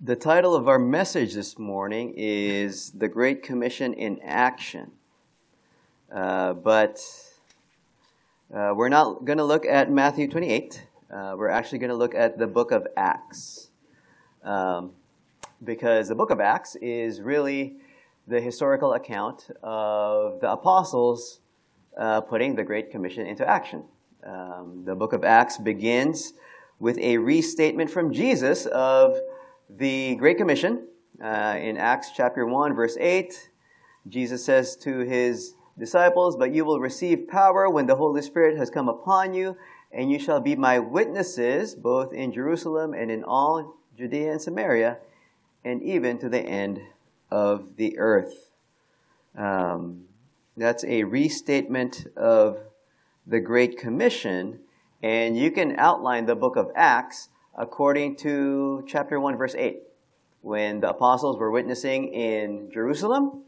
The title of our message this morning is The Great Commission in Action. Uh, but uh, we're not going to look at Matthew 28. Uh, we're actually going to look at the book of Acts. Um, because the book of Acts is really the historical account of the apostles uh, putting the Great Commission into action. Um, the book of Acts begins with a restatement from Jesus of the Great Commission uh, in Acts chapter 1, verse 8. Jesus says to his disciples, But you will receive power when the Holy Spirit has come upon you, and you shall be my witnesses both in Jerusalem and in all Judea and Samaria, and even to the end of the earth. Um, that's a restatement of the Great Commission, and you can outline the book of Acts according to chapter 1, verse 8, when the apostles were witnessing in Jerusalem,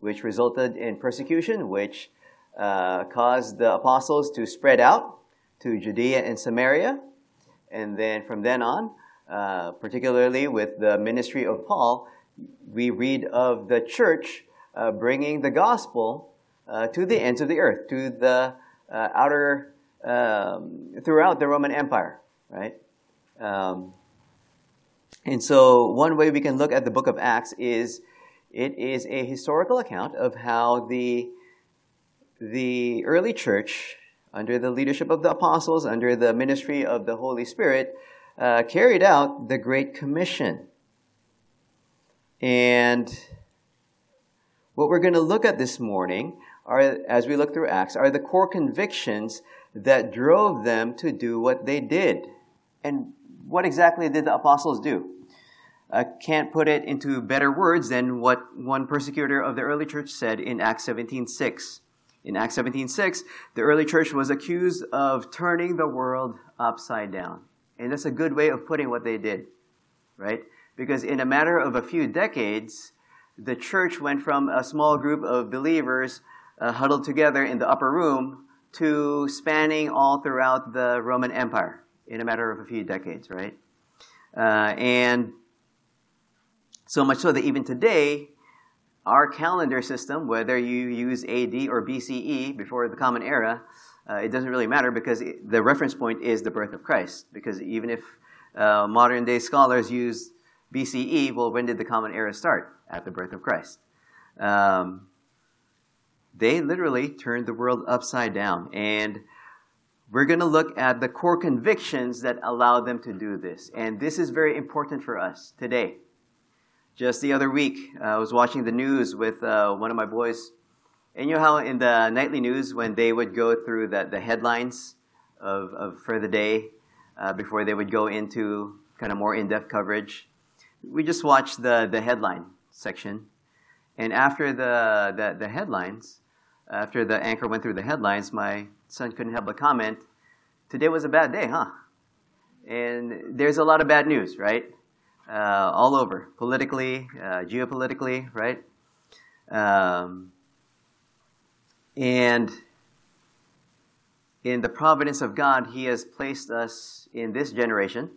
which resulted in persecution, which uh, caused the apostles to spread out to Judea and Samaria. And then from then on, uh, particularly with the ministry of Paul, we read of the church uh, bringing the gospel uh, to the ends of the earth, to the uh, outer, um, throughout the Roman Empire, right? Um, and so, one way we can look at the book of Acts is it is a historical account of how the, the early church, under the leadership of the apostles, under the ministry of the Holy Spirit, uh, carried out the Great Commission. And what we're going to look at this morning are, as we look through Acts, are the core convictions that drove them to do what they did. And what exactly did the apostles do? I can't put it into better words than what one persecutor of the early church said in Acts 17:6. In Acts 17:6, the early church was accused of turning the world upside down. And that's a good way of putting what they did, right? Because in a matter of a few decades, the church went from a small group of believers uh, huddled together in the upper room to spanning all throughout the Roman Empire in a matter of a few decades, right? Uh, and so much so that even today, our calendar system, whether you use AD or BCE before the Common Era, uh, it doesn't really matter because it, the reference point is the birth of Christ. Because even if uh, modern day scholars use BCE, well, when did the Common Era start? At the birth of Christ. Um, they literally turned the world upside down. And we're going to look at the core convictions that allow them to do this. And this is very important for us today. Just the other week, uh, I was watching the news with uh, one of my boys. And you know how in the nightly news, when they would go through the, the headlines of, of for the day uh, before they would go into kind of more in depth coverage, we just watched the, the headline section. And after the, the, the headlines, after the anchor went through the headlines, my son couldn't help but comment, today was a bad day, huh? And there's a lot of bad news, right? Uh, all over, politically, uh, geopolitically, right? Um, and in the providence of God, He has placed us in this generation.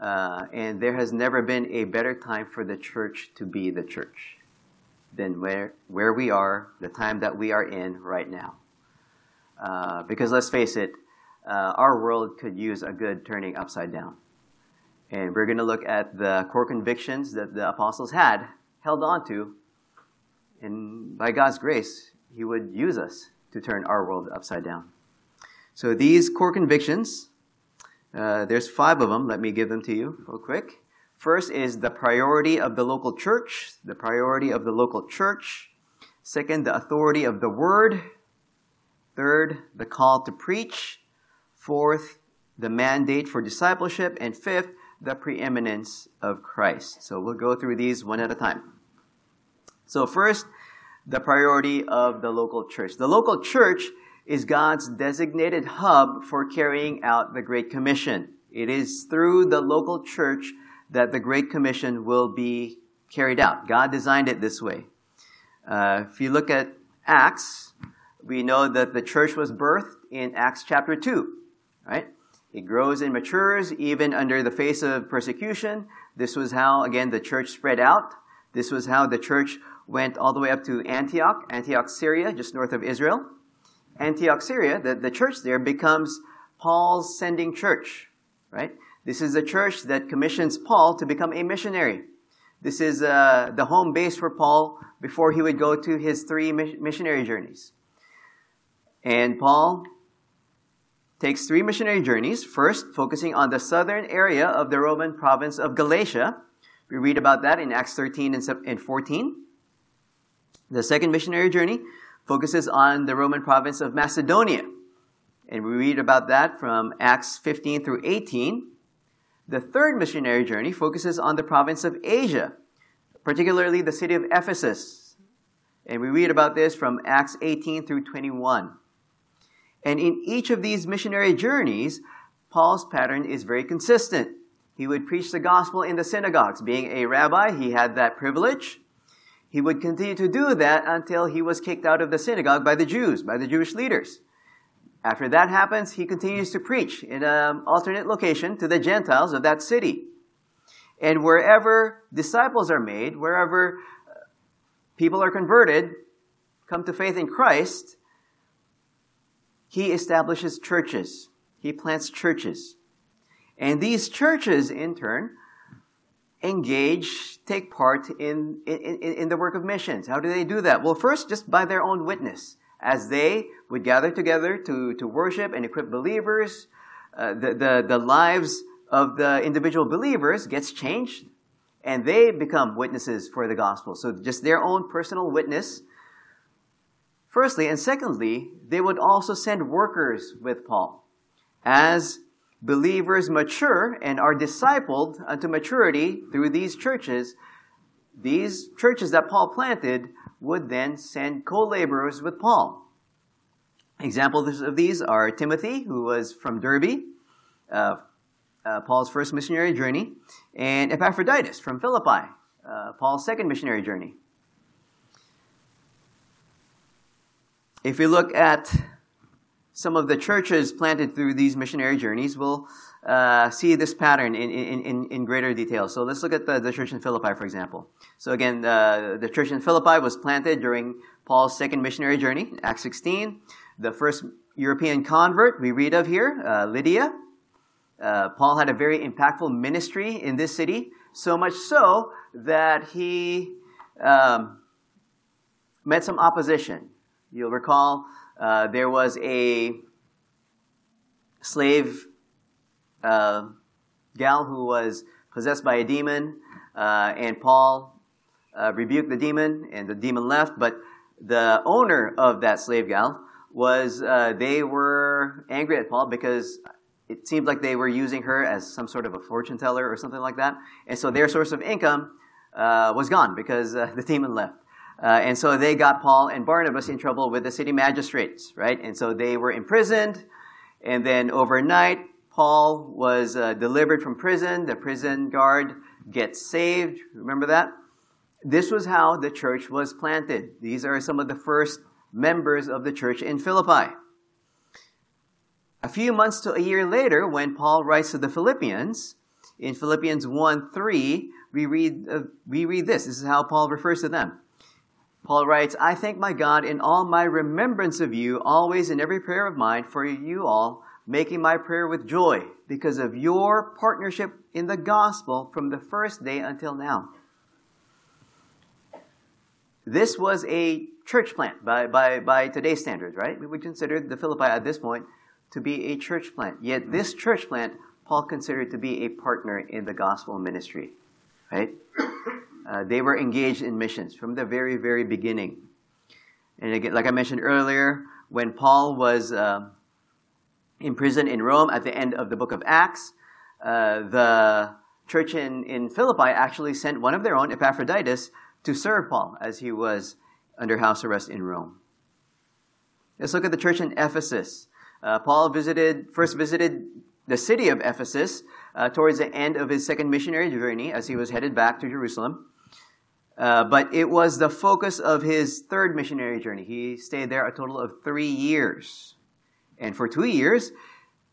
Uh, and there has never been a better time for the church to be the church than where, where we are, the time that we are in right now. Uh, because let's face it, uh, our world could use a good turning upside down. And we're going to look at the core convictions that the apostles had held on to. And by God's grace, He would use us to turn our world upside down. So these core convictions, uh, there's five of them. Let me give them to you real quick. First is the priority of the local church, the priority of the local church. Second, the authority of the word. Third, the call to preach. Fourth, the mandate for discipleship. And fifth, the preeminence of Christ. So we'll go through these one at a time. So first, the priority of the local church. The local church is God's designated hub for carrying out the Great Commission. It is through the local church that the Great Commission will be carried out. God designed it this way. Uh, if you look at Acts, we know that the church was birthed in Acts chapter 2, right? It grows and matures even under the face of persecution. This was how, again, the church spread out. This was how the church went all the way up to Antioch, Antioch, Syria, just north of Israel. Antioch, Syria, the, the church there becomes Paul's sending church, right? This is a church that commissions Paul to become a missionary. This is uh, the home base for Paul before he would go to his three missionary journeys. And Paul takes three missionary journeys, first focusing on the southern area of the Roman province of Galatia. We read about that in Acts 13 and 14. The second missionary journey focuses on the Roman province of Macedonia. And we read about that from Acts 15 through 18. The third missionary journey focuses on the province of Asia, particularly the city of Ephesus. And we read about this from Acts 18 through 21. And in each of these missionary journeys, Paul's pattern is very consistent. He would preach the gospel in the synagogues. Being a rabbi, he had that privilege. He would continue to do that until he was kicked out of the synagogue by the Jews, by the Jewish leaders. After that happens, he continues to preach in an alternate location to the Gentiles of that city. And wherever disciples are made, wherever uh, people are converted, come to faith in Christ, he establishes churches. He plants churches. And these churches, in turn, engage, take part in, in, in, the work of missions. How do they do that? Well, first, just by their own witness as they would gather together to, to worship and equip believers, uh, the, the, the lives of the individual believers gets changed and they become witnesses for the gospel. So just their own personal witness. Firstly, and secondly, they would also send workers with Paul. As believers mature and are discipled unto maturity through these churches, these churches that Paul planted would then send co-laborers with Paul. Examples of these are Timothy, who was from Derbe, uh, uh, Paul's first missionary journey, and Epaphroditus from Philippi, uh, Paul's second missionary journey. If we look at some of the churches planted through these missionary journeys, we'll uh, see this pattern in, in, in, greater detail. So let's look at the, the church in Philippi, for example. So again, uh, the church in Philippi was planted during Paul's second missionary journey, Acts 16. The first European convert we read of here, uh, Lydia. Uh, Paul had a very impactful ministry in this city, so much so that he um, met some opposition. You'll recall uh, there was a slave uh, gal who was possessed by a demon, uh, and Paul uh, rebuked the demon, and the demon left. But the owner of that slave gal was uh, they were angry at Paul because it seemed like they were using her as some sort of a fortune teller or something like that, and so their source of income uh, was gone because uh, the demon left. and so they got Paul and Barnabas in trouble with the city magistrates, right? And so they were imprisoned, and then overnight, Paul was uh, delivered from prison. The prison guard gets saved. Remember that? This was how the church was planted. These are some of the first members of the church in Philippi. A few months to a year later, when Paul writes to the Philippians, in Philippians 1 3, we read, uh, we read this. This is how Paul refers to them. Paul writes, I thank my God in all my remembrance of you, always in every prayer of mine, for you all making my prayer with joy because of your partnership in the gospel from the first day until now. This was a church plant by, by, by today's standards, right? We would consider the Philippi at this point to be a church plant. Yet this church plant, Paul considered to be a partner in the gospel ministry, right? Uh, they were engaged in missions from the very, very beginning. And again, like I mentioned earlier, when Paul was uh, imprisoned in Rome at the end of the book of Acts. Uh, the church in, in Philippi actually sent one of their own, Epaphroditus, to serve Paul as he was under house arrest in Rome. Let's look at the church in Ephesus. Uh, Paul visited, first visited the city of Ephesus uh, towards the end of his second missionary journey as he was headed back to Jerusalem. Uh, but it was the focus of his third missionary journey. He stayed there a total of three years. And for two years,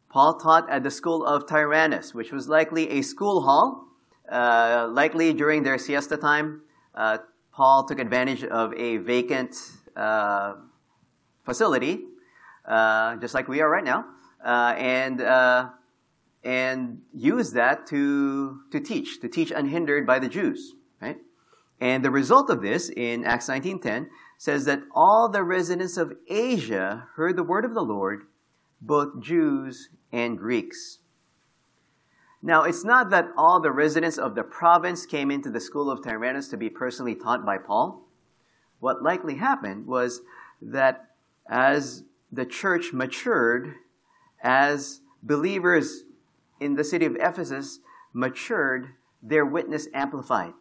Paul taught at the school of Tyrannus, which was likely a school hall. Uh, likely during their siesta time, uh, Paul took advantage of a vacant uh, facility, uh, just like we are right now, uh, and uh, and used that to to teach, to teach unhindered by the Jews, right? And the result of this in Acts 19:10 says that all the residents of Asia heard the word of the Lord, both Jews and Greeks. Now, it's not that all the residents of the province came into the school of Tyrannus to be personally taught by Paul. What likely happened was that as the church matured, as believers in the city of Ephesus matured, their witness amplified.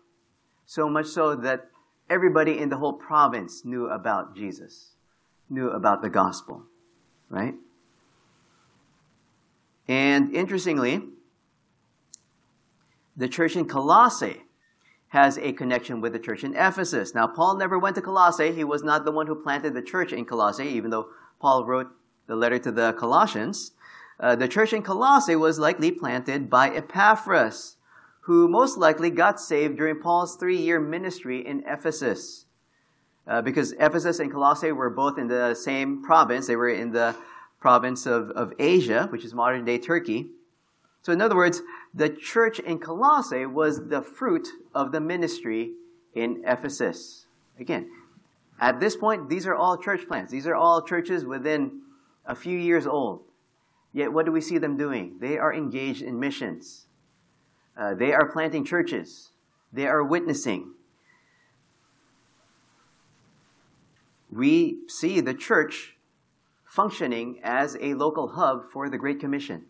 So much so that everybody in the whole province knew about Jesus, knew about the gospel, right? And interestingly, the church in Colossae has a connection with the church in Ephesus. Now, Paul never went to Colossae. He was not the one who planted the church in Colossae, even though Paul wrote the letter to the Colossians. Uh, the church in Colossae was likely planted by Epaphras, who most likely got saved during Paul's three year ministry in Ephesus. Uh, because Ephesus and Colossae were both in the same province, they were in the province of, of Asia, which is modern day Turkey. So, in other words, the church in Colossae was the fruit of the ministry in Ephesus. Again, at this point, these are all church plants. These are all churches within a few years old. Yet, what do we see them doing? They are engaged in missions. Uh, they are planting churches. They are witnessing. We see the church functioning as a local hub for the Great Commission.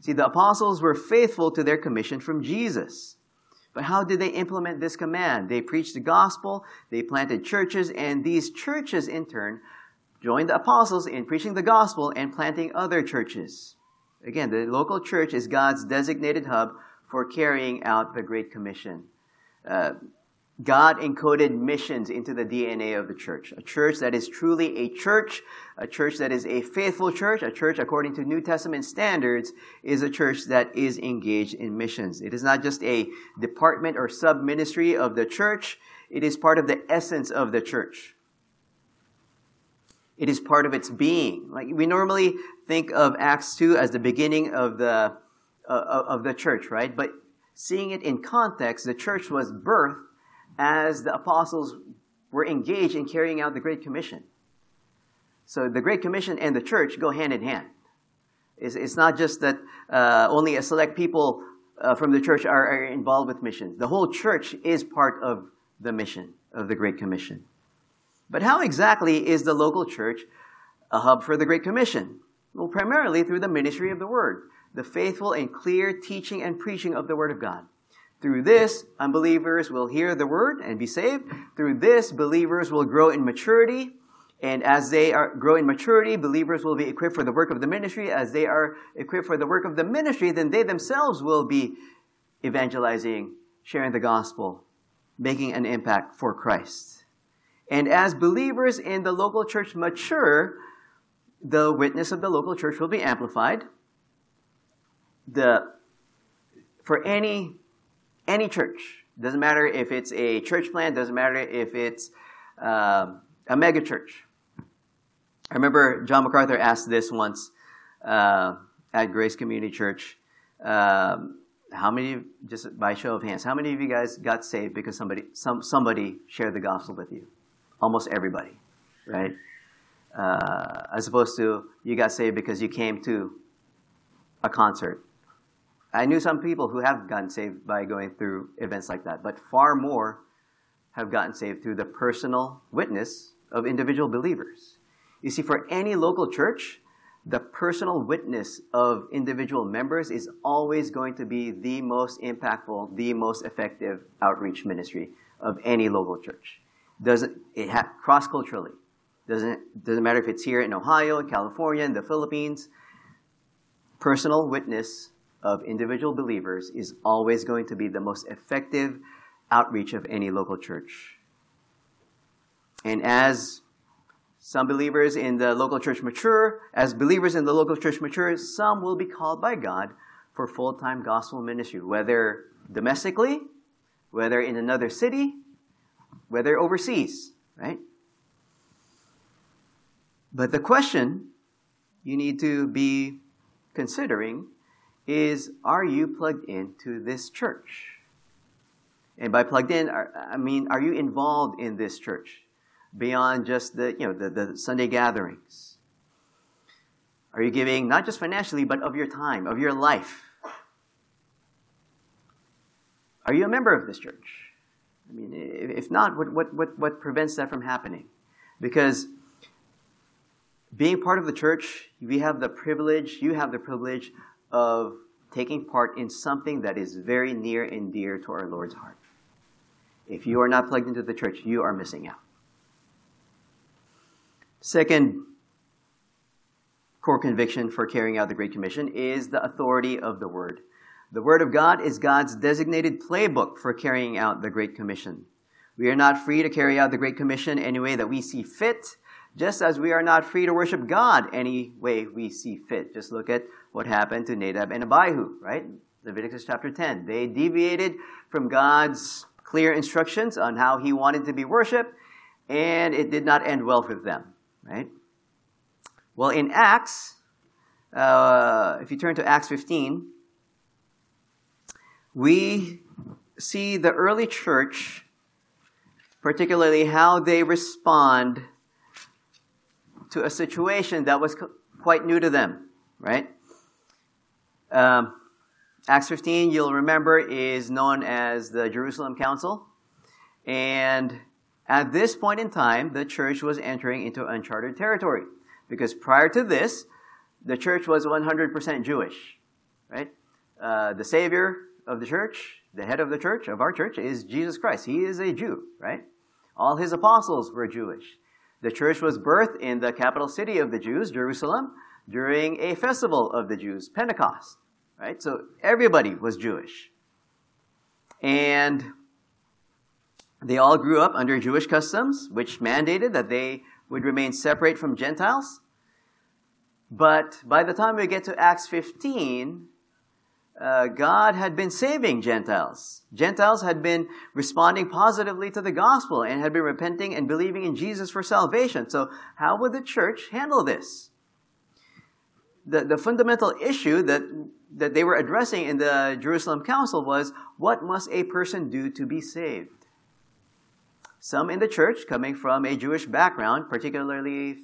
See, the apostles were faithful to their commission from Jesus. But how did they implement this command? They preached the gospel, they planted churches, and these churches in turn joined the apostles in preaching the gospel and planting other churches. Again, the local church is God's designated hub for carrying out the Great Commission. Uh, God encoded missions into the DNA of the church. A church that is truly a church, a church that is a faithful church, a church according to New Testament standards, is a church that is engaged in missions. It is not just a department or sub ministry of the church, it is part of the essence of the church. It is part of its being. Like we normally think of Acts 2 as the beginning of the, uh, of the church, right? But seeing it in context, the church was birthed as the apostles were engaged in carrying out the Great Commission. So the Great Commission and the church go hand in hand. It's, it's not just that uh, only a select people uh, from the church are, are involved with missions. The whole church is part of the mission of the Great Commission. But how exactly is the local church a hub for the Great Commission? Well, primarily through the ministry of the Word, the faithful and clear teaching and preaching of the Word of God. Through this, unbelievers will hear the word and be saved. Through this, believers will grow in maturity. And as they are, grow in maturity, believers will be equipped for the work of the ministry. As they are equipped for the work of the ministry, then they themselves will be evangelizing, sharing the gospel, making an impact for Christ. And as believers in the local church mature, the witness of the local church will be amplified. The, for any any church. Doesn't matter if it's a church plant, doesn't matter if it's uh, a mega church. I remember John MacArthur asked this once uh, at Grace Community Church. Um, how many, just by show of hands, how many of you guys got saved because somebody, some, somebody shared the gospel with you? Almost everybody, right? Uh, as opposed to you got saved because you came to a concert I knew some people who have gotten saved by going through events like that, but far more have gotten saved through the personal witness of individual believers. You see, for any local church, the personal witness of individual members is always going to be the most impactful, the most effective outreach ministry of any local church. Doesn't it ha- cross culturally? Doesn't doesn't matter if it's here in Ohio, in California, in the Philippines. Personal witness of individual believers is always going to be the most effective outreach of any local church. And as Some believers in the local church mature. As believers in the local church mature, some will be called by God for full time gospel ministry, whether domestically, whether in another city, whether overseas, right? But the question you need to be considering is are you plugged into this church? And by plugged in, I mean, are you involved in this church beyond just the, you know, the, the Sunday gatherings? Are you giving not just financially, but of your time, of your life? Are you a member of this church? I mean, if not, what, what, what, what prevents that from happening? Because being part of the church, we have the privilege, you have the privilege of taking part in something that is very near and dear to our Lord's heart. If you are not plugged into the church, you are missing out. Second core conviction for carrying out the Great Commission is the authority of the Word. The Word of God is God's designated playbook for carrying out the Great Commission. We are not free to carry out the Great Commission any way that we see fit, just as we are not free to worship God any way we see fit. Just look at what happened to Nadab and Abihu, right? Leviticus chapter 10. They deviated from God's clear instructions on how he wanted to be worshiped, and it did not end well for them, right? Well, in Acts, uh, if you turn to Acts 15, we see the early church, particularly how they respond to a situation that was quite new to them, right? Um, Acts 15, you'll remember, is known as the Jerusalem Council. And at this point in time, the church was entering into uncharted territory. Because prior to this, the church was 100% Jewish, right? Uh, the Savior of the church, the head of the church, of our church, is Jesus Christ. He is a Jew, right? All his apostles were Jewish. The church was birthed in the capital city of the Jews, Jerusalem, during a festival of the Jews, Pentecost right? So everybody was Jewish. And they all grew up under Jewish customs, which mandated that they would remain separate from Gentiles. But by the time we get to Acts 15, uh, God had been saving Gentiles. Gentiles had been responding positively to the gospel and had been repenting and believing in Jesus for salvation. So, how would the church handle this? The, the fundamental issue that that they were addressing in the Jerusalem Council was what must a person do to be saved? Some in the church, coming from a Jewish background, particularly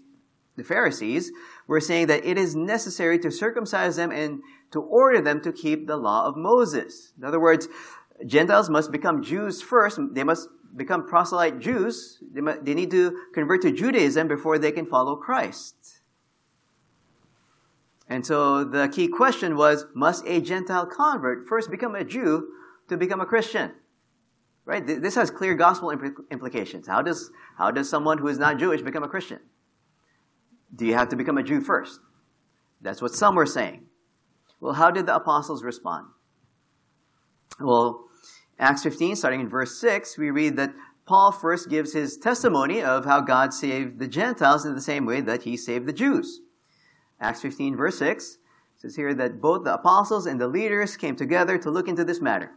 the Pharisees, were saying that it is necessary to circumcise them and to order them to keep the law of Moses. In other words, Gentiles must become Jews first. They must become proselyte Jews. They, must, they need to convert to Judaism before they can follow Christ. And so the key question was, must a Gentile convert first become a Jew to become a Christian? Right? This has clear gospel implications. How does, how does someone who is not Jewish become a Christian? Do you have to become a Jew first? That's what some were saying. Well, how did the apostles respond? Well, Acts 15, starting in verse 6, we read that Paul first gives his testimony of how God saved the Gentiles in the same way that he saved the Jews. Acts 15, verse 6 says here that both the apostles and the leaders came together to look into this matter.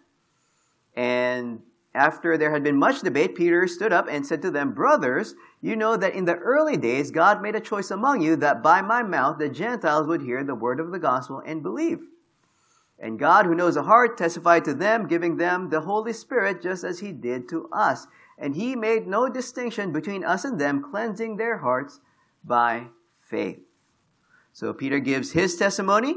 And after there had been much debate, Peter stood up and said to them, Brothers, you know that in the early days God made a choice among you that by my mouth the Gentiles would hear the word of the gospel and believe. And God, who knows the heart, testified to them, giving them the Holy Spirit just as he did to us. And he made no distinction between us and them, cleansing their hearts by faith. So Peter gives his testimony.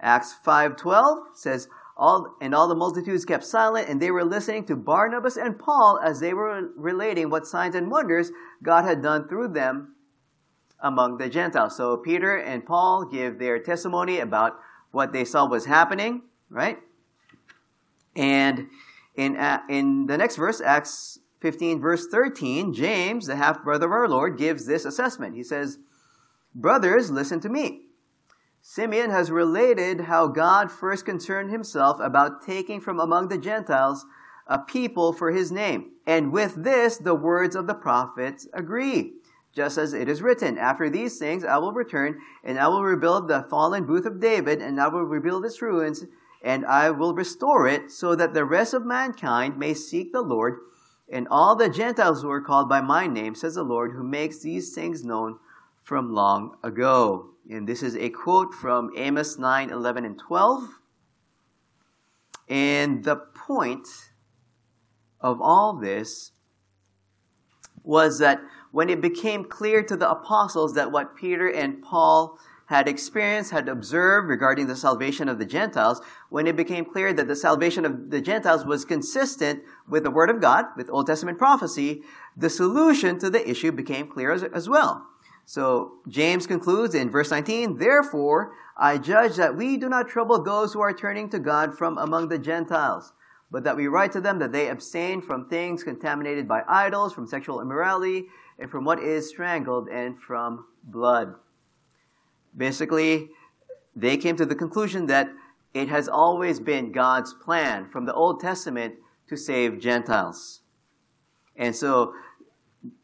Acts 5:12 says all and all the multitudes kept silent and they were listening to Barnabas and Paul as they were relating what signs and wonders God had done through them among the Gentiles. So Peter and Paul give their testimony about what they saw was happening, right? And in uh, in the next verse, Acts 15 verse 13, James, the half brother of our Lord, gives this assessment. He says, Brothers, listen to me. Simeon has related how God first concerned himself about taking from among the Gentiles a people for his name. And with this, the words of the prophets agree. just as it is written, After these things I will return, and I will rebuild the fallen booth of David, and I will rebuild its ruins, and I will restore it, so that the rest of mankind may seek the Lord, and all the Gentiles who are called by my name, says the Lord, who makes these things known from long ago. And this is a quote from Amos 9, 11, and 12. And the point of all this was that when it became clear to the apostles that what Peter and Paul had experienced, had observed regarding the salvation of the Gentiles, when it became clear that the salvation of the Gentiles was consistent with the Word of God, with Old Testament prophecy, the solution to the issue became clear as, as well. So James concludes in verse 19, Therefore, I judge that we do not trouble those who are turning to God from among the Gentiles but that we write to them that they abstain from things contaminated by idols, from sexual immorality, and from what is strangled, and from blood. Basically, they came to the conclusion that it has always been God's plan from the Old Testament to save Gentiles. And so,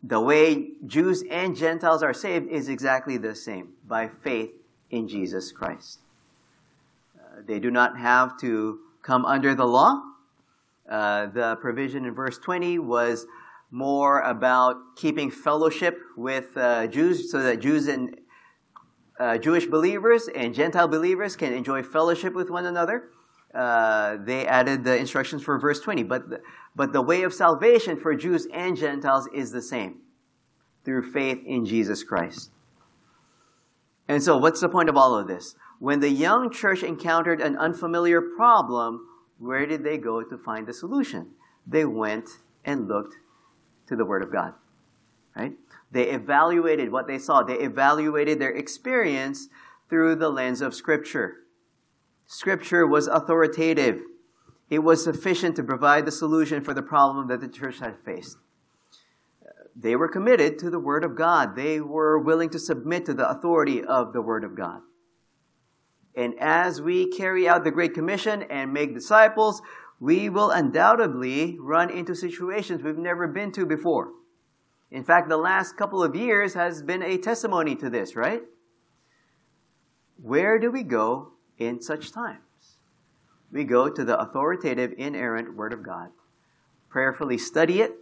the way Jews and Gentiles are saved is exactly the same by faith in Jesus Christ. Uh, they do not have to come under the law uh, the provision in verse 20 was more about keeping fellowship with uh, Jews so that Jews and uh, Jewish believers and Gentile believers can enjoy fellowship with one another. Uh, they added the instructions for verse 20. But the, but the way of salvation for Jews and Gentiles is the same through faith in Jesus Christ. And so, what's the point of all of this? When the young church encountered an unfamiliar problem, where did they go to find the solution? They went and looked to the Word of God. Right? They evaluated what they saw. They evaluated their experience through the lens of Scripture. Scripture was authoritative. It was sufficient to provide the solution for the problem that the church had faced. They were committed to the Word of God. They were willing to submit to the authority of the Word of God. And as we carry out the Great Commission and make disciples, we will undoubtedly run into situations we've never been to before. In fact, the last couple of years has been a testimony to this, right? Where do we go in such times? We go to the authoritative, inerrant Word of God, prayerfully study it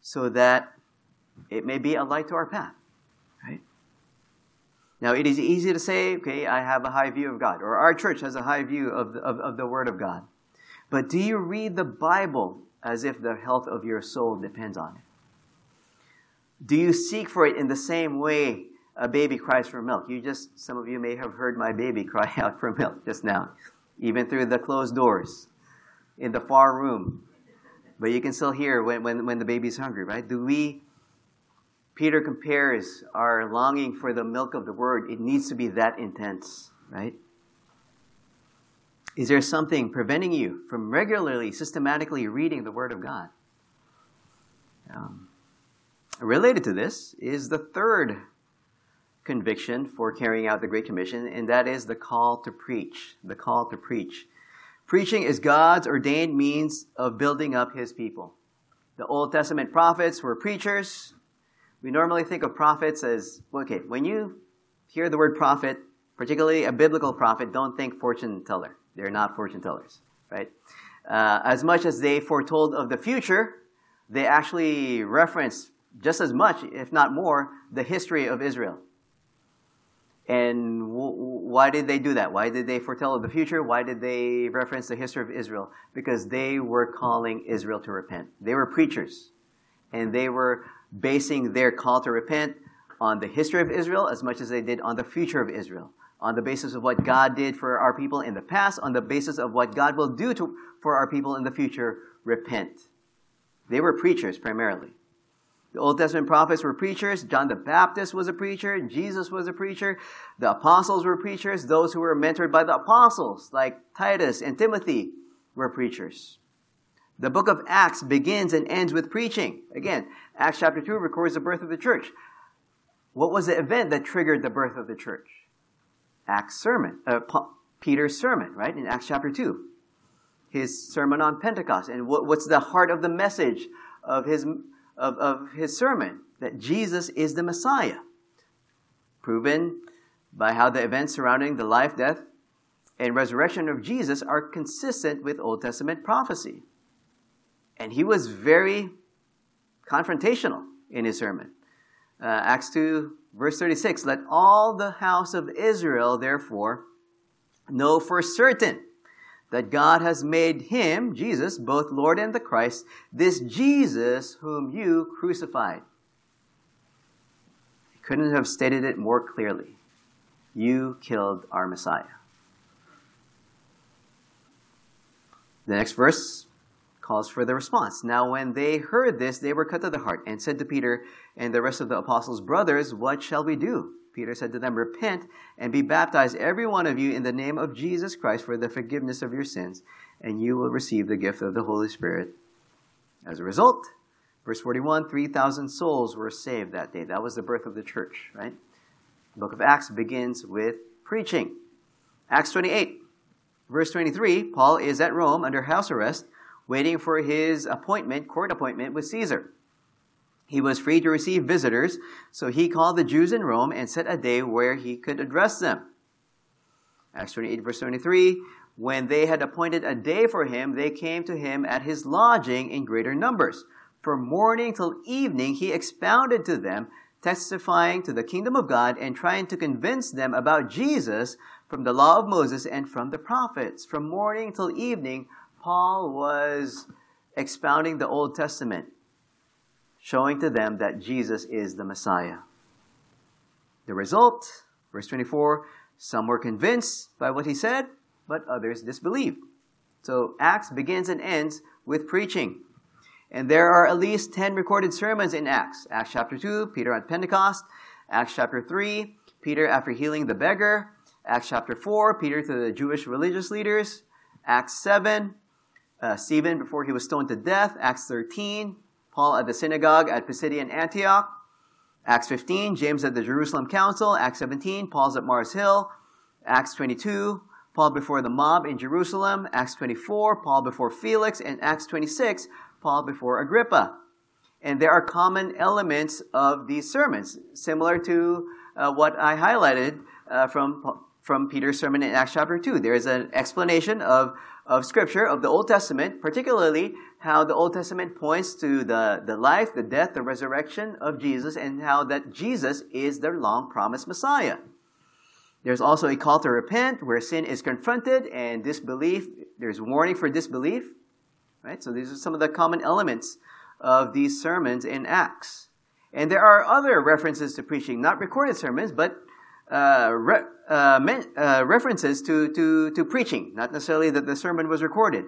so that it may be a light to our path. Right? Now, it is easy to say, okay, I have a high view of God, or our church has a high view of the, of, of the Word of God. But do you read the Bible as if the health of your soul depends on it? Do you seek for it in the same way a baby cries for milk? You just, some of you may have heard my baby cry out for milk just now, even through the closed doors in the far room. But you can still hear when, when, when the baby's hungry, right? Do we Peter compares our longing for the milk of the word, it needs to be that intense, right? Is there something preventing you from regularly, systematically reading the Word of God? Um, related to this is the third conviction for carrying out the Great Commission, and that is the call to preach. The call to preach. Preaching is God's ordained means of building up His people. The Old Testament prophets were preachers, we normally think of prophets as, okay, when you hear the word prophet, particularly a biblical prophet, don't think fortune teller. They're not fortune tellers, right? Uh, as much as they foretold of the future, they actually reference just as much, if not more, the history of Israel. And w- why did they do that? Why did they foretell the future? Why did they reference the history of Israel? Because they were calling Israel to repent. They were preachers. And they were basing their call to repent on the history of Israel as much as they did on the future of Israel, on the basis of what God did for our people in the past, on the basis of what God will do to, for our people in the future, repent. They were preachers primarily. The Old Testament prophets were preachers. John the Baptist was a preacher. Jesus was a preacher. The apostles were preachers. Those who were mentored by the apostles, like Titus and Timothy, were preachers. The book of Acts begins and ends with preaching. Again, Acts chapter 2 records the birth of the church. What was the event that triggered the birth of the church? Acts sermon, uh, Peter's sermon, right? In Acts chapter 2. His sermon on Pentecost. And what, what's the heart of the message of his, of, of his sermon? that Jesus is the Messiah, proven by how the events surrounding the life, death, and resurrection of Jesus are consistent with Old Testament prophecy. And he was very confrontational in his sermon. Uh, Acts 2, verse 36 Let all the house of Israel, therefore, know for certain that God has made him, Jesus, both Lord and the Christ, this Jesus whom you crucified. He couldn't have stated it more clearly. You killed our Messiah. The next verse calls for the response. Now, when they heard this, they were cut to the heart and said to Peter and the rest of the apostles, Brothers, what shall we do? Peter said to them, Repent and be baptized, every one of you, in the name of Jesus Christ for the forgiveness of your sins, and you will receive the gift of the Holy Spirit. As a result, verse 41, 3,000 souls were saved that day. That was the birth of the church, right? The book of Acts begins with preaching. Acts 28, verse 23, Paul is at Rome under house arrest, waiting for his appointment, court appointment with Caesar. He was free to receive visitors, so he called the Jews in Rome and set a day where he could address them. Acts 28, verse 23, when they had appointed a day for him, they came to him at his lodging in greater numbers. From morning till evening, he expounded to them testifying to the kingdom of God and trying to convince them about Jesus from the law of Moses and from the prophets. From morning till evening, Paul was expounding the Old Testament, showing to them that Jesus is the Messiah. The result, verse 24, some were convinced by what he said, but others disbelieved. So Acts begins and ends with preaching. And there are at least 10 recorded sermons in Acts. Acts chapter 2, Peter at Pentecost. Acts chapter 3, Peter after healing the beggar. Acts chapter 4, Peter to the Jewish religious leaders. Acts 7, uh, Stephen before he was stoned to death. Acts 13, Paul at the synagogue at Pisidian Antioch. Acts 15, James at the Jerusalem Council. Acts 17, Paul's at Mars Hill. Acts 22, Paul before the mob in Jerusalem. Acts 24, Paul before Felix. And Acts 26, Paul before Agrippa. And there are common elements of these sermons, similar to uh, what I highlighted uh, from, from Peter's sermon in Acts chapter 2. There is an explanation of, of Scripture, of the Old Testament, particularly how the Old Testament points to the, the life, the death, the resurrection of Jesus, and how that Jesus is their long promised Messiah. There's also a call to repent where sin is confronted and disbelief, there's warning for disbelief. Right? So these are some of the common elements of these sermons in Acts. And there are other references to preaching, not recorded sermons, but uh, re- uh, men- uh, references to, to, to preaching, not necessarily that the sermon was recorded.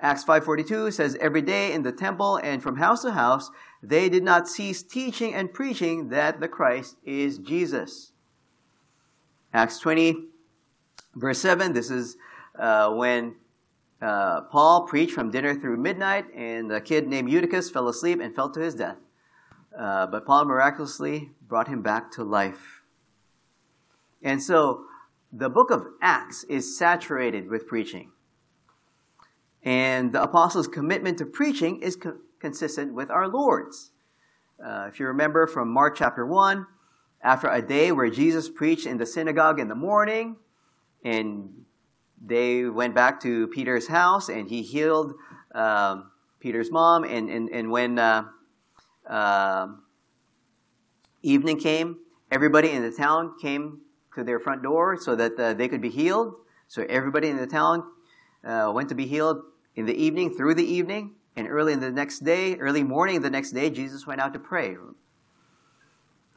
Acts 5.42 says, Every day in the temple and from house to house, they did not cease teaching and preaching that the Christ is Jesus. Acts 20, verse 7, this is uh, when uh, Paul preached from dinner through midnight, and a kid named Eutychus fell asleep and fell to his death. Uh, but Paul miraculously brought him back to life. And so the book of Acts is saturated with preaching. And the apostles' commitment to preaching is co- consistent with our Lord's. Uh, if you remember from Mark chapter 1, after a day where Jesus preached in the synagogue in the morning, and they went back to Peter's house and he healed um, Peter's mom. And, and, and when uh, uh, evening came, everybody in the town came to their front door so that uh, they could be healed. So everybody in the town uh, went to be healed in the evening, through the evening. And early in the next day, early morning the next day, Jesus went out to pray.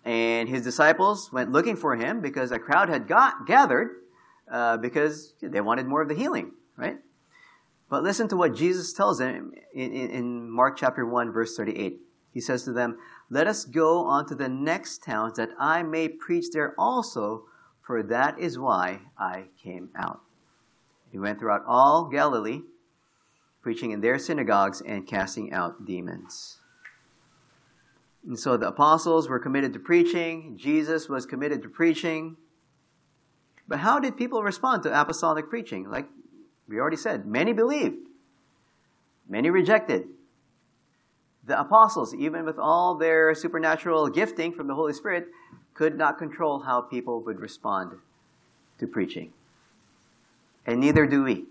And his disciples went looking for him because a crowd had got, gathered uh, because they wanted more of the healing, right? But listen to what Jesus tells them in, in, in Mark chapter 1, verse 38. He says to them, Let us go on to the next towns that I may preach there also, for that is why I came out. He went throughout all Galilee, preaching in their synagogues and casting out demons. And so the apostles were committed to preaching, Jesus was committed to preaching. But how did people respond to apostolic preaching? Like we already said, many believed, many rejected. The apostles, even with all their supernatural gifting from the Holy Spirit, could not control how people would respond to preaching. And neither do we.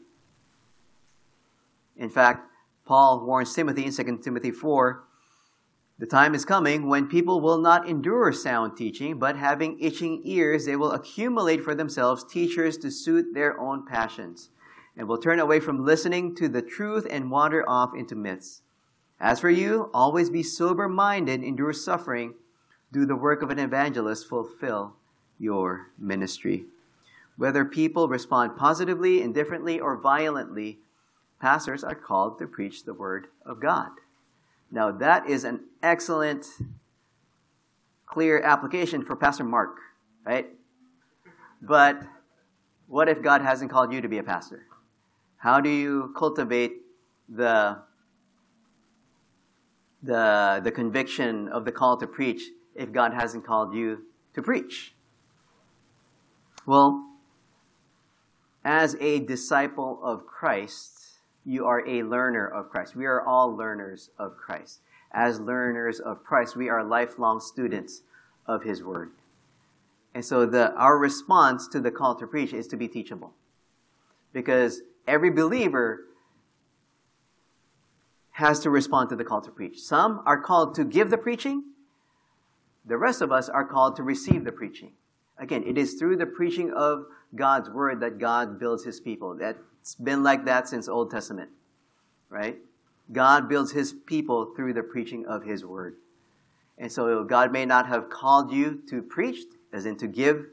In fact, Paul warns Timothy in 2 Timothy 4 the time is coming when people will not endure sound teaching, but having itching ears, they will accumulate for themselves teachers to suit their own passions, and will turn away from listening to the truth and wander off into myths. As for you, always be sober minded, endure suffering, do the work of an evangelist, fulfill your ministry. Whether people respond positively, indifferently, or violently, pastors are called to preach the word of God. Now, that is an excellent, clear application for Pastor Mark, right? But what if God hasn't called you to be a pastor? How do you cultivate the, the, the conviction of the call to preach if God hasn't called you to preach? Well, as a disciple of Christ, you are a learner of Christ. We are all learners of Christ. As learners of Christ, we are lifelong students of His Word. And so the, our response to the call to preach is to be teachable. Because every believer has to respond to the call to preach. Some are called to give the preaching. The rest of us are called to receive the preaching. Again, it is through the preaching of God's word that God builds his people. That's been like that since Old Testament, right? God builds his people through the preaching of his word. And so God may not have called you to preach, as in to give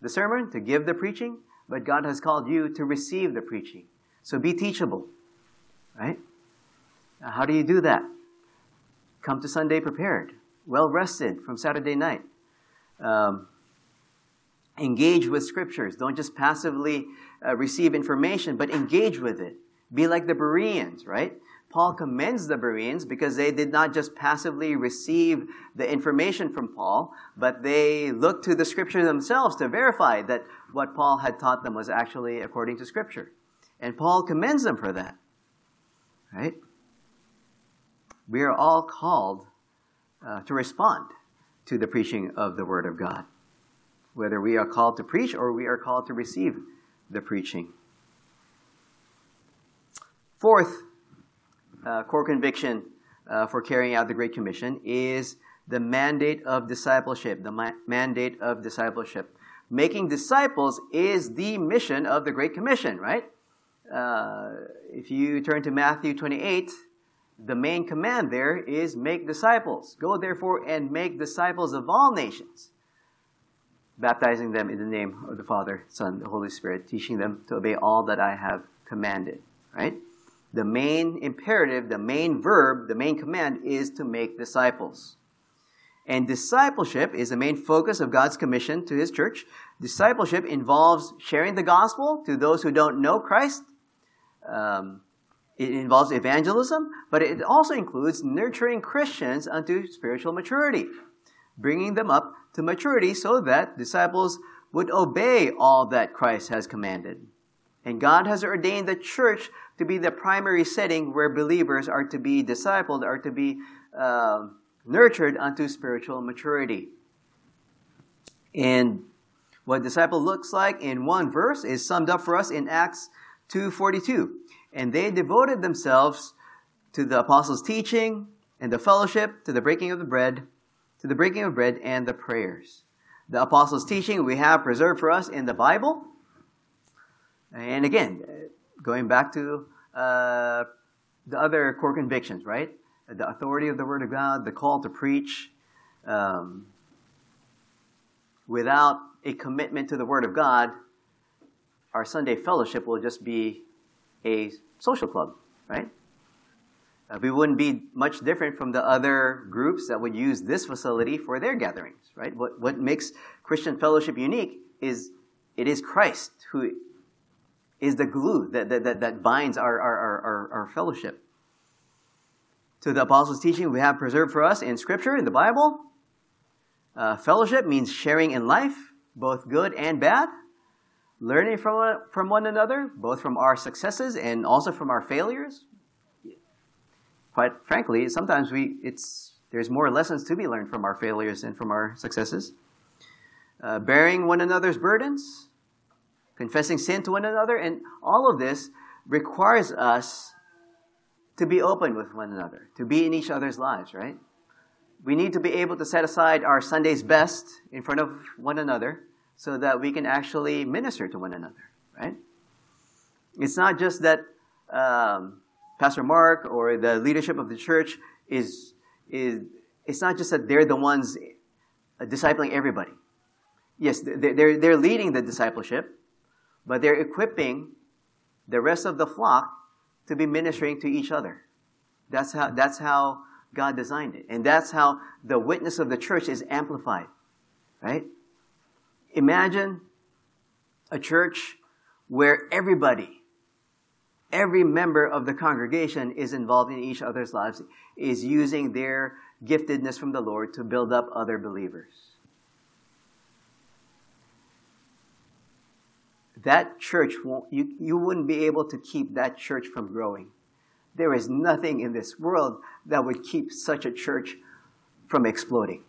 the sermon, to give the preaching, but God has called you to receive the preaching. So be teachable, right? Now, how do you do that? Come to Sunday prepared, well rested from Saturday night. Um, engage with scriptures. Don't just passively uh, receive information, but engage with it. Be like the Bereans, right? Paul commends the Bereans because they did not just passively receive the information from Paul, but they looked to the scripture themselves to verify that what Paul had taught them was actually according to scripture. And Paul commends them for that. Right? We are all called uh, to respond to the preaching of the Word of God whether we are called to preach or we are called to receive the preaching. Fourth uh, core conviction uh, for carrying out the Great Commission is the mandate of discipleship. The ma- mandate of discipleship. Making disciples is the mission of the Great Commission, right? Uh, if you turn to Matthew 28, the main command there is make disciples. Go therefore and make disciples of all nations baptizing them in the name of the Father, Son, the Holy Spirit, teaching them to obey all that I have commanded. Right? The main imperative, the main verb, the main command is to make disciples. And discipleship is the main focus of God's commission to His church. Discipleship involves sharing the gospel to those who don't know Christ. Um, it involves evangelism, but it also includes nurturing Christians unto spiritual maturity, bringing them up to maturity so that disciples would obey all that Christ has commanded. And God has ordained the church to be the primary setting where believers are to be discipled, are to be uh, nurtured unto spiritual maturity. And what disciple looks like in one verse is summed up for us in Acts 2:42. And they devoted themselves to the apostles' teaching and the fellowship, to the breaking of the bread, to the breaking of bread and the prayers. The apostles' teaching we have preserved for us in the Bible. And again, going back to uh, the other core convictions, right? The authority of the Word of God, the call to preach. Um, without a commitment to the Word of God, our Sunday fellowship will just be a social club, right? Uh, we wouldn't be much different from the other groups that would use this facility for their gatherings, right? What, what makes Christian fellowship unique is it is Christ who is the glue that, that, that, binds our, our, our, our fellowship. To the apostles' teaching we have preserved for us in Scripture, in the Bible. Uh, fellowship means sharing in life, both good and bad. Learning from, from one another, both from our successes and also from our failures quite frankly, sometimes we, it's, there's more lessons to be learned from our failures and from our successes. Uh, bearing one another's burdens, confessing sin to one another, and all of this requires us to be open with one another, to be in each other's lives, right? We need to be able to set aside our Sunday's best in front of one another so that we can actually minister to one another, right? It's not just that um, Pastor Mark or the leadership of the church is, is, it's not just that they're the ones uh, discipling everybody. Yes, they're, they're leading the discipleship, but they're equipping the rest of the flock to be ministering to each other. That's how, that's how God designed it. And that's how the witness of the church is amplified. Right? Imagine a church where everybody, every member of the congregation is involved in each other's lives, is using their giftedness from the Lord to build up other believers. that church won't, you, you wouldn't be able to keep that church from growing. There is nothing in this world that would keep such a church from exploding.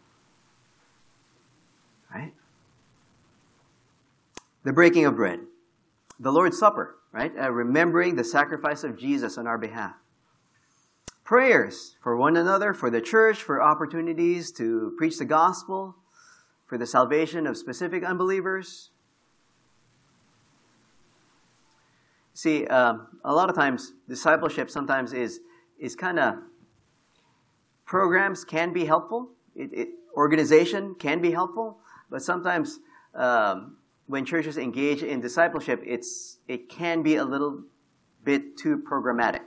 Right? The breaking of bread. The Lord's Supper, right? Uh, remembering the sacrifice of Jesus on our behalf. Prayers for one another, for the church, for opportunities to preach the gospel, for the salvation of specific unbelievers, See, um, a lot of times discipleship sometimes is is kind of programs can be helpful. It, it, organization can be helpful, but sometimes um, when churches engage in discipleship, it's it can be a little bit too programmatic.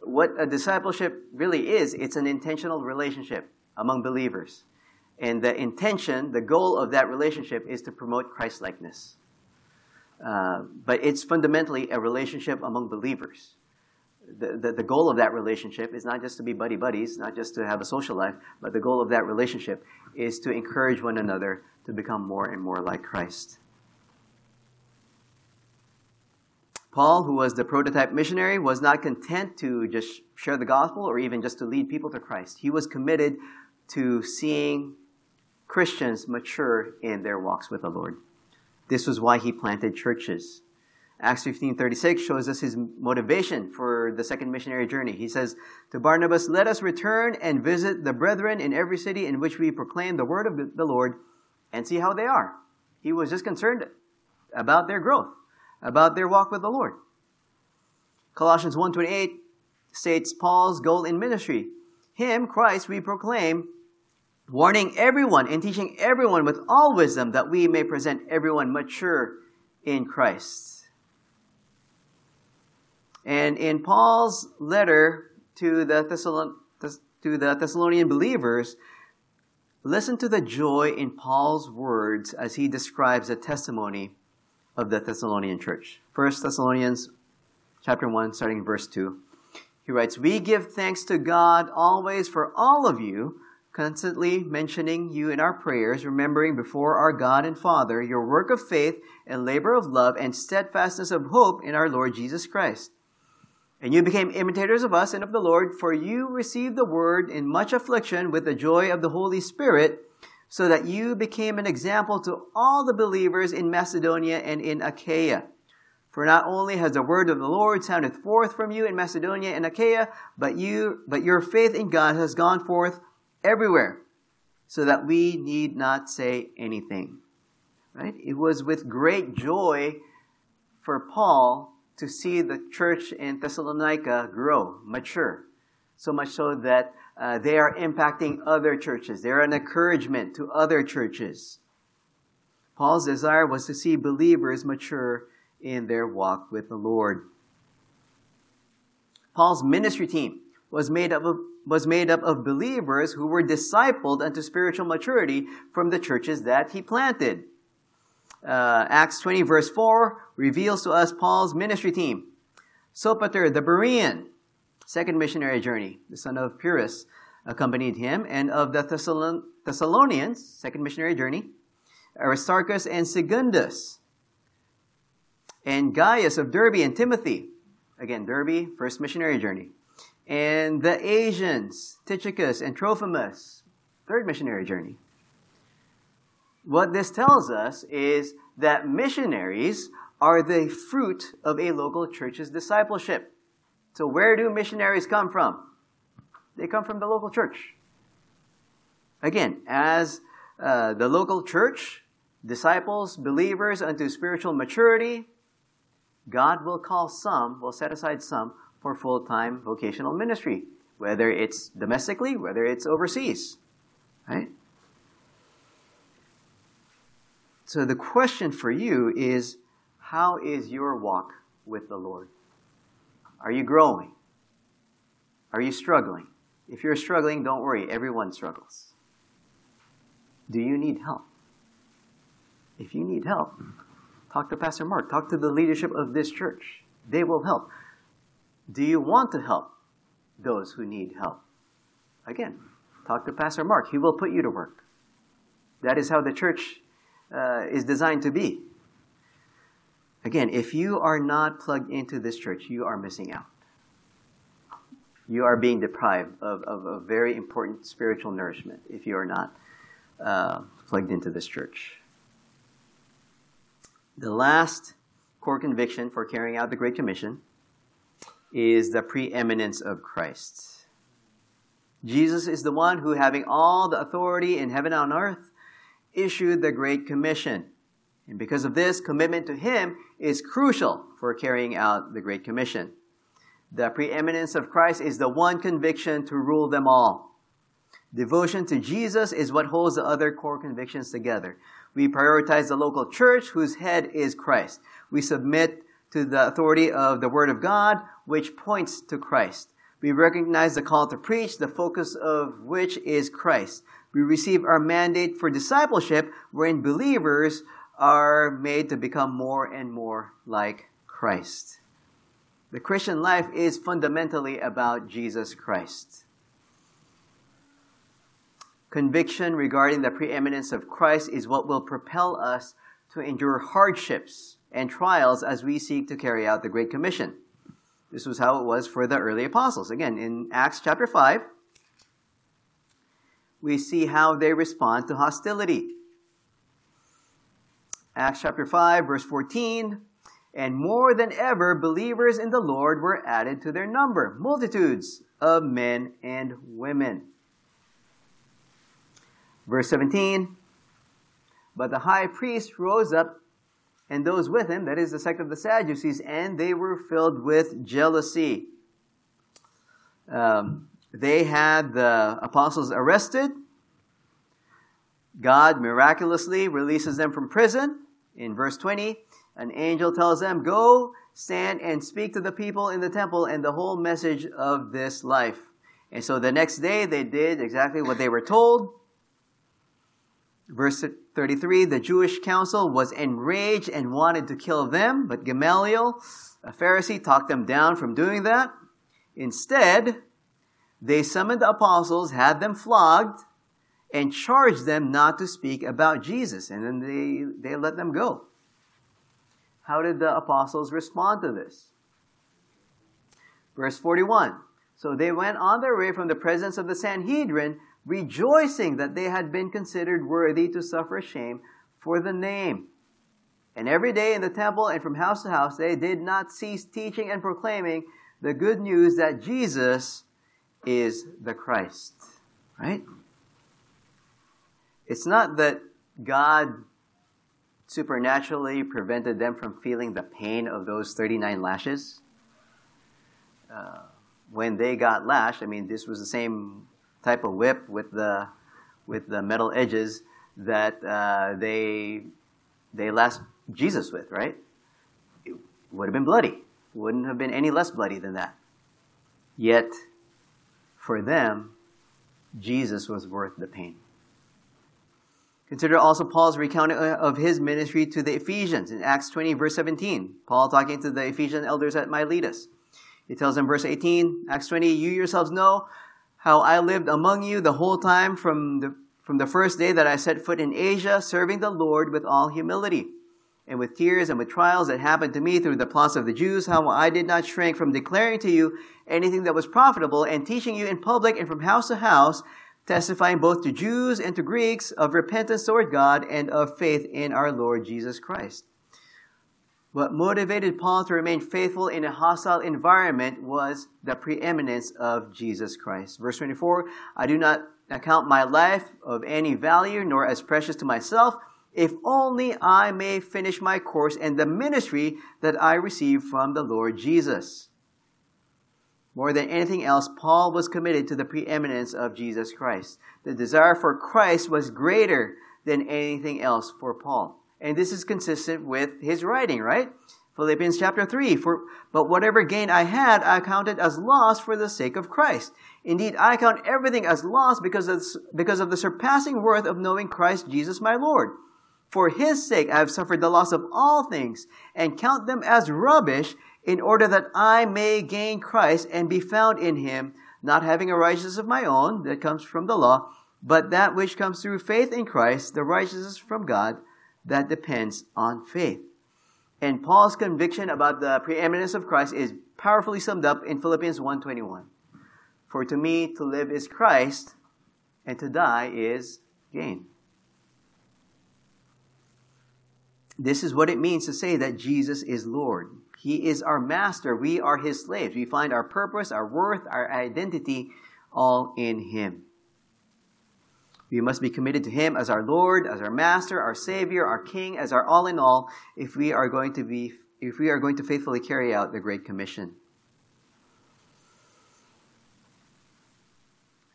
What a discipleship really is, it's an intentional relationship among believers. And the intention, the goal of that relationship is to promote Christ likeness. Uh, but it's fundamentally a relationship among believers. The, the, the, goal of that relationship is not just to be buddy buddies, not just to have a social life, but the goal of that relationship is to encourage one another to become more and more like Christ. Paul, who was the prototype missionary, was not content to just share the gospel or even just to lead people to Christ. He was committed to seeing Christians mature in their walks with the Lord. This was why he planted churches. Acts 15:36 shows us his motivation for the second missionary journey. He says to Barnabas, "Let us return and visit the brethren in every city in which we proclaim the word of the Lord and see how they are." He was just concerned about their growth, about their walk with the Lord. Colossians 1:28 states Paul's goal in ministry. Him, Christ, we proclaim warning everyone and teaching everyone with all wisdom that we may present everyone mature in Christ. And in Paul's letter to the, Thessalon- to the Thessalonian believers, listen to the joy in Paul's words as he describes the testimony of the Thessalonian church. First Thessalonians chapter 1, starting verse 2. He writes, We give thanks to God always for all of you constantly mentioning you in our prayers, remembering before our God and Father your work of faith and labor of love and steadfastness of hope in our Lord Jesus Christ. And you became imitators of us and of the Lord, for you received the word in much affliction with the joy of the Holy Spirit, so that you became an example to all the believers in Macedonia and in Achaia. For not only has the word of the Lord sounded forth from you in Macedonia and Achaia, but you, but your faith in God has gone forth everywhere, so that we need not say anything. Right? It was with great joy for Paul to see the church in Thessalonica grow, mature, so much so that uh, they are impacting other churches. They're an encouragement to other churches. Paul's desire was to see believers mature in their walk with the Lord. Paul's ministry team was made up of was made up of believers who were discipled unto spiritual maturity from the churches that he planted. Uh, Acts 20 verse 4 reveals to us Paul's ministry team. Sopater the Berean, second missionary journey, the son of Pyrrhus, accompanied him, and of the Thessalon- Thessalonians, second missionary journey, Aristarchus and Secundus, and Gaius of Derbe and Timothy, again, Derbe, first missionary journey, and the Asians, Tychicus and Trophimus, third missionary journey. What this tells us is that missionaries are the fruit of a local church's discipleship. So, where do missionaries come from? They come from the local church. Again, as uh, the local church disciples believers unto spiritual maturity, God will call some, will set aside some for full time vocational ministry, whether it's domestically, whether it's overseas. Right? So the question for you is how is your walk with the Lord? Are you growing? Are you struggling? If you're struggling, don't worry, everyone struggles. Do you need help? If you need help, talk to Pastor Mark, talk to the leadership of this church. They will help. Do you want to help those who need help? Again, talk to Pastor Mark. He will put you to work. That is how the church uh, is designed to be. Again, if you are not plugged into this church, you are missing out. You are being deprived of, of a very important spiritual nourishment if you are not uh, plugged into this church. The last core conviction for carrying out the Great Commission is the preeminence of Christ. Jesus is the one who, having all the authority in heaven and on earth, issued the Great Commission. And because of this, commitment to Him is crucial for carrying out the Great Commission. The preeminence of Christ is the one conviction to rule them all. Devotion to Jesus is what holds the other core convictions together. We prioritize the local church whose head is Christ. We submit to the authority of the Word of God, which points to Christ. We recognize the call to preach, the focus of which is Christ. We receive our mandate for discipleship, wherein believers are made to become more and more like Christ. The Christian life is fundamentally about Jesus Christ. Conviction regarding the preeminence of Christ is what will propel us to endure hardships and trials as we seek to carry out the Great Commission. This was how it was for the early apostles. Again, in Acts chapter 5, we see how they respond to hostility. Acts chapter 5, verse 14. And more than ever, believers in the Lord were added to their number, multitudes of men and women. Verse 17 But the high priest rose up, and those with him, that is the sect of the Sadducees, and they were filled with jealousy. Um, they had the apostles arrested. God miraculously releases them from prison. In verse 20, an angel tells them, Go, stand and speak to the people in the temple and the whole message of this life. And so the next day they did exactly what they were told. Verse 33 The Jewish council was enraged and wanted to kill them, but Gamaliel, a Pharisee, talked them down from doing that. Instead, they summoned the apostles, had them flogged, and charged them not to speak about Jesus. And then they, they let them go. How did the apostles respond to this? Verse 41. So they went on their way from the presence of the Sanhedrin, rejoicing that they had been considered worthy to suffer shame for the name. And every day in the temple and from house to house, they did not cease teaching and proclaiming the good news that Jesus is the Christ. Right? It's not that God supernaturally prevented them from feeling the pain of those 39 lashes. Uh, when they got lashed, I mean, this was the same type of whip with the with the metal edges that uh, they they lashed Jesus with, right? It would have been bloody. Wouldn't have been any less bloody than that. Yet, for them, Jesus was worth the pain. Consider also Paul's recounting of his ministry to the Ephesians in Acts 20, verse 17. Paul talking to the Ephesian elders at Miletus. He tells them, verse 18, Acts 20, You yourselves know how I lived among you the whole time from the, from the first day that I set foot in Asia, serving the Lord with all humility and with tears and with trials that happened to me through the plots of the Jews, how I did not shrink from declaring to you anything that was profitable and teaching you in public and from house to house, testifying both to Jews and to Greeks of repentance toward God and of faith in our Lord Jesus Christ. What motivated Paul to remain faithful in a hostile environment was the preeminence of Jesus Christ. Verse 24, I do not account my life of any value nor as precious to myself, if only I may finish my course and the ministry that I received from the Lord Jesus. More than anything else, Paul was committed to the preeminence of Jesus Christ. The desire for Christ was greater than anything else for Paul. And this is consistent with his writing, right? Philippians chapter 3, for, but whatever gain I had, I counted as loss for the sake of Christ. Indeed, I count everything as loss because of, because of the surpassing worth of knowing Christ Jesus my Lord. For his sake I have suffered the loss of all things and count them as rubbish in order that I may gain Christ and be found in him, not having a righteousness of my own that comes from the law, but that which comes through faith in Christ, the righteousness from God that depends on faith. And Paul's conviction about the preeminence of Christ is powerfully summed up in Philippians 1:21. For to me to live is Christ and to die is gain. This is what it means to say that Jesus is Lord. He is our master. We are his slaves. We find our purpose, our worth, our identity all in him. We must be committed to him as our Lord, as our master, our savior, our king, as our all in all if we are going to be if we are going to faithfully carry out the great commission.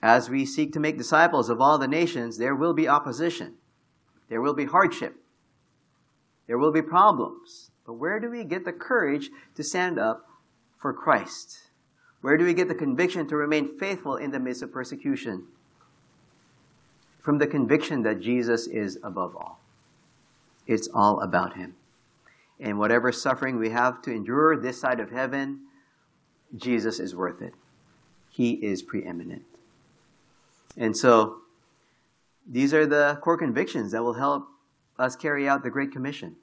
As we seek to make disciples of all the nations, there will be opposition. There will be hardship. There will be problems. But where do we get the courage to stand up for Christ? Where do we get the conviction to remain faithful in the midst of persecution? From the conviction that Jesus is above all. It's all about Him. And whatever suffering we have to endure this side of heaven, Jesus is worth it. He is preeminent. And so, these are the core convictions that will help us carry out the Great Commission.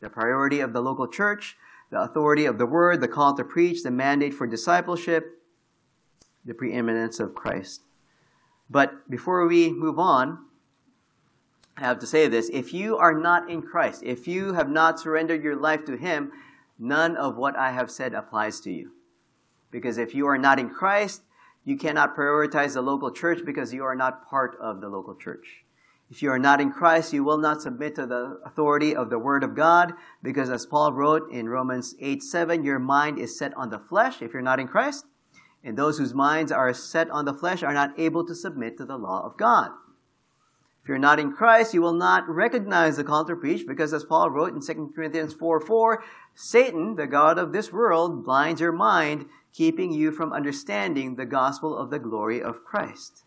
The priority of the local church, the authority of the word, the call to preach, the mandate for discipleship, the preeminence of Christ. But before we move on, I have to say this. If you are not in Christ, if you have not surrendered your life to Him, none of what I have said applies to you. Because if you are not in Christ, you cannot prioritize the local church because you are not part of the local church. If you are not in Christ, you will not submit to the authority of the Word of God, because as Paul wrote in Romans 8 7, your mind is set on the flesh if you're not in Christ, and those whose minds are set on the flesh are not able to submit to the law of God. If you're not in Christ, you will not recognize the call to preach, because as Paul wrote in 2 Corinthians 4 4, Satan, the God of this world, blinds your mind, keeping you from understanding the gospel of the glory of Christ.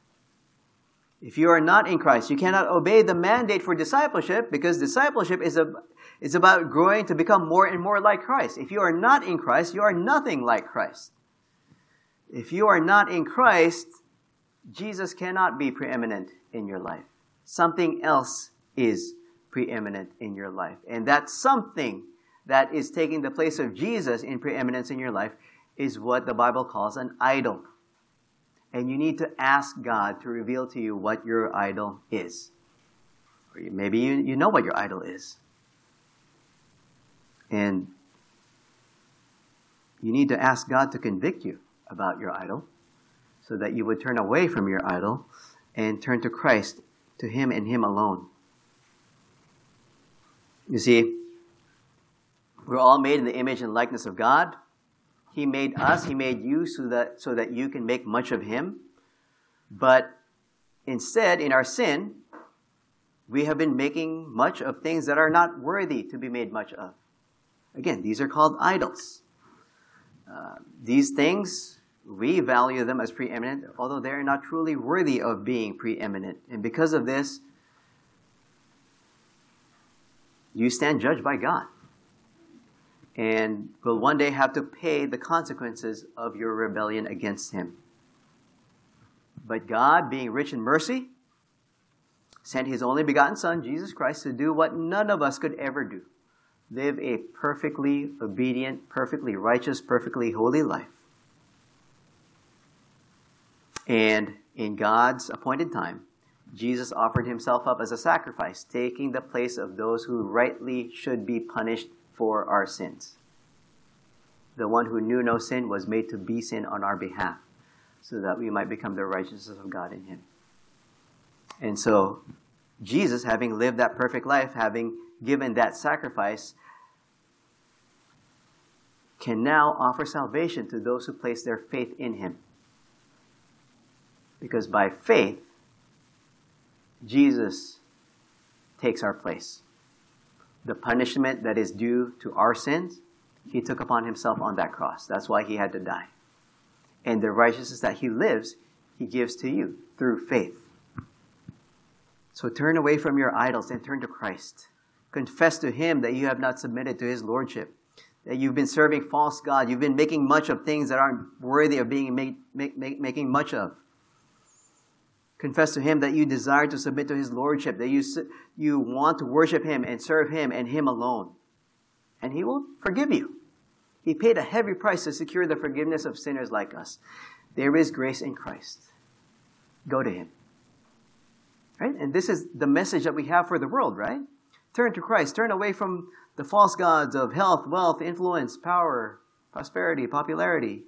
If you are not in Christ, you cannot obey the mandate for discipleship because discipleship is, a, is about growing to become more and more like Christ. If you are not in Christ, you are nothing like Christ. If you are not in Christ, Jesus cannot be preeminent in your life. Something else is preeminent in your life. And that something that is taking the place of Jesus in preeminence in your life is what the Bible calls an idol and you need to ask God to reveal to you what your idol is. Or maybe you, you know what your idol is. And you need to ask God to convict you about your idol so that you would turn away from your idol and turn to Christ, to Him and Him alone. You see, we're all made in the image and likeness of God. He made us, He made you so that, so that you can make much of Him. But instead, in our sin, we have been making much of things that are not worthy to be made much of. Again, these are called idols. Uh, these things, we value them as preeminent, although they are not truly worthy of being preeminent. And because of this, you stand judged by God and will one day have to pay the consequences of your rebellion against him. But God, being rich in mercy, sent his only begotten Son, Jesus Christ, to do what none of us could ever do. live a perfectly obedient, perfectly righteous, perfectly holy life. And in God's appointed time, Jesus offered himself up as a sacrifice, taking the place of those who rightly should be punished for our sins. The one who knew no sin was made to be sin on our behalf, so that we might become the righteousness of God in him. And so, Jesus, having lived that perfect life, having given that sacrifice, can now offer salvation to those who place their faith in him. Because by faith, Jesus takes our place. The punishment that is due to our sins, he took upon himself on that cross. That's why he had to die. And the righteousness that he lives, he gives to you through faith. So turn away from your idols and turn to Christ. Confess to him that you have not submitted to his lordship that you've been serving false God. You've been making much of things that aren't worthy of being made, make, make, making much of. Confess to Him that you desire to submit to His Lordship, that you, you want to worship Him and serve Him and Him alone. And He will forgive you. He paid a heavy price to secure the forgiveness of sinners like us. There is grace in Christ. Go to Him. Right? And this is the message that we have for the world, right? Turn to Christ. Turn away from the false gods of health, wealth, influence, power, prosperity, popularity.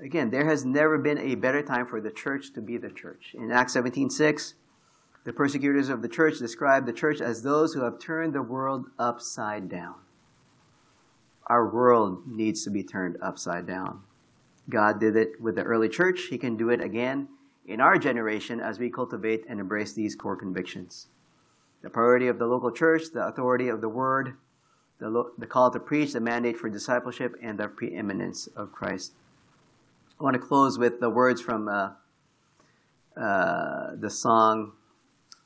Again, there has never been a better time for the church to be the church. In Acts 17:6, the persecutors of the church describe the church as those who have turned the world upside down. Our world needs to be turned upside down. God did it with the early church. He can do it again in our generation as we cultivate and embrace these core convictions the priority of the local church, the authority of the word, the, lo- the call to preach, the mandate for discipleship, and the preeminence of Christ. I want to close with the words from uh, uh, the song,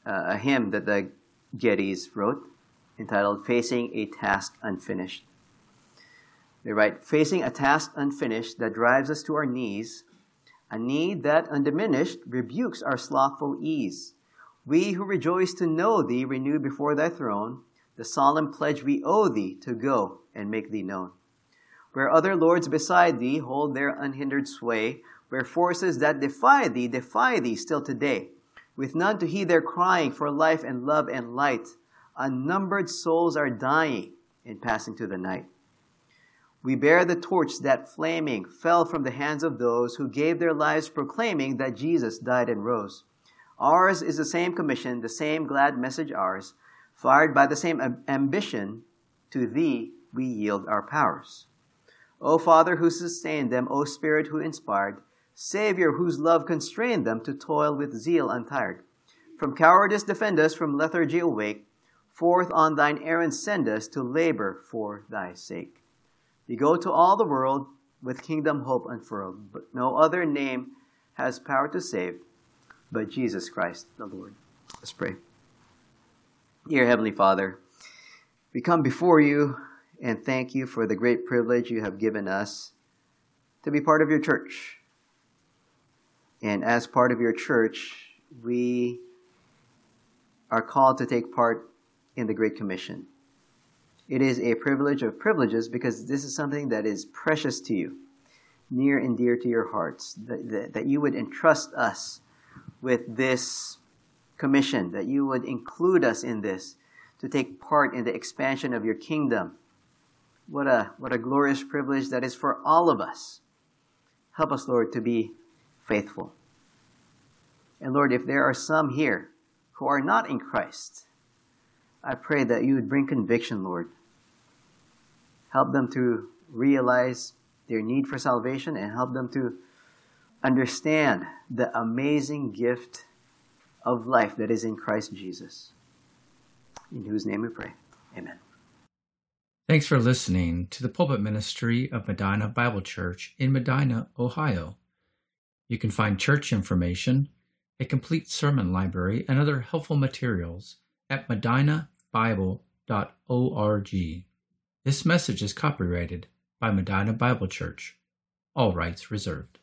uh, a hymn that the Gettys wrote, entitled Facing a Task Unfinished. They write, Facing a task unfinished that drives us to our knees, a need that undiminished rebukes our slothful ease. We who rejoice to know thee renew before thy throne the solemn pledge we owe thee to go and make thee known. Where other lords beside thee hold their unhindered sway, where forces that defy thee defy thee still today, with none to heed their crying for life and love and light, unnumbered souls are dying in passing to the night. We bear the torch that flaming fell from the hands of those who gave their lives proclaiming that Jesus died and rose. Ours is the same commission, the same glad message ours, fired by the same ambition. To thee we yield our powers. O Father who sustained them, O Spirit who inspired, Savior whose love constrained them to toil with zeal untired. From cowardice defend us, from lethargy awake, forth on thine errand send us to labor for thy sake. We go to all the world with kingdom hope unfurled, but no other name has power to save but Jesus Christ the Lord. Let's pray. Dear Heavenly Father, we come before you and thank you for the great privilege you have given us to be part of your church. And as part of your church, we are called to take part in the Great Commission. It is a privilege of privileges because this is something that is precious to you, near and dear to your hearts, that, that, that you would entrust us with this commission, that you would include us in this to take part in the expansion of your kingdom. What a, what a glorious privilege that is for all of us. Help us, Lord, to be faithful. And Lord, if there are some here who are not in Christ, I pray that you would bring conviction, Lord. Help them to realize their need for salvation and help them to understand the amazing gift of life that is in Christ Jesus. In whose name we pray. Amen. Thanks for listening to the pulpit ministry of Medina Bible Church in Medina, Ohio. You can find church information, a complete sermon library, and other helpful materials at medinabible.org. This message is copyrighted by Medina Bible Church. All rights reserved.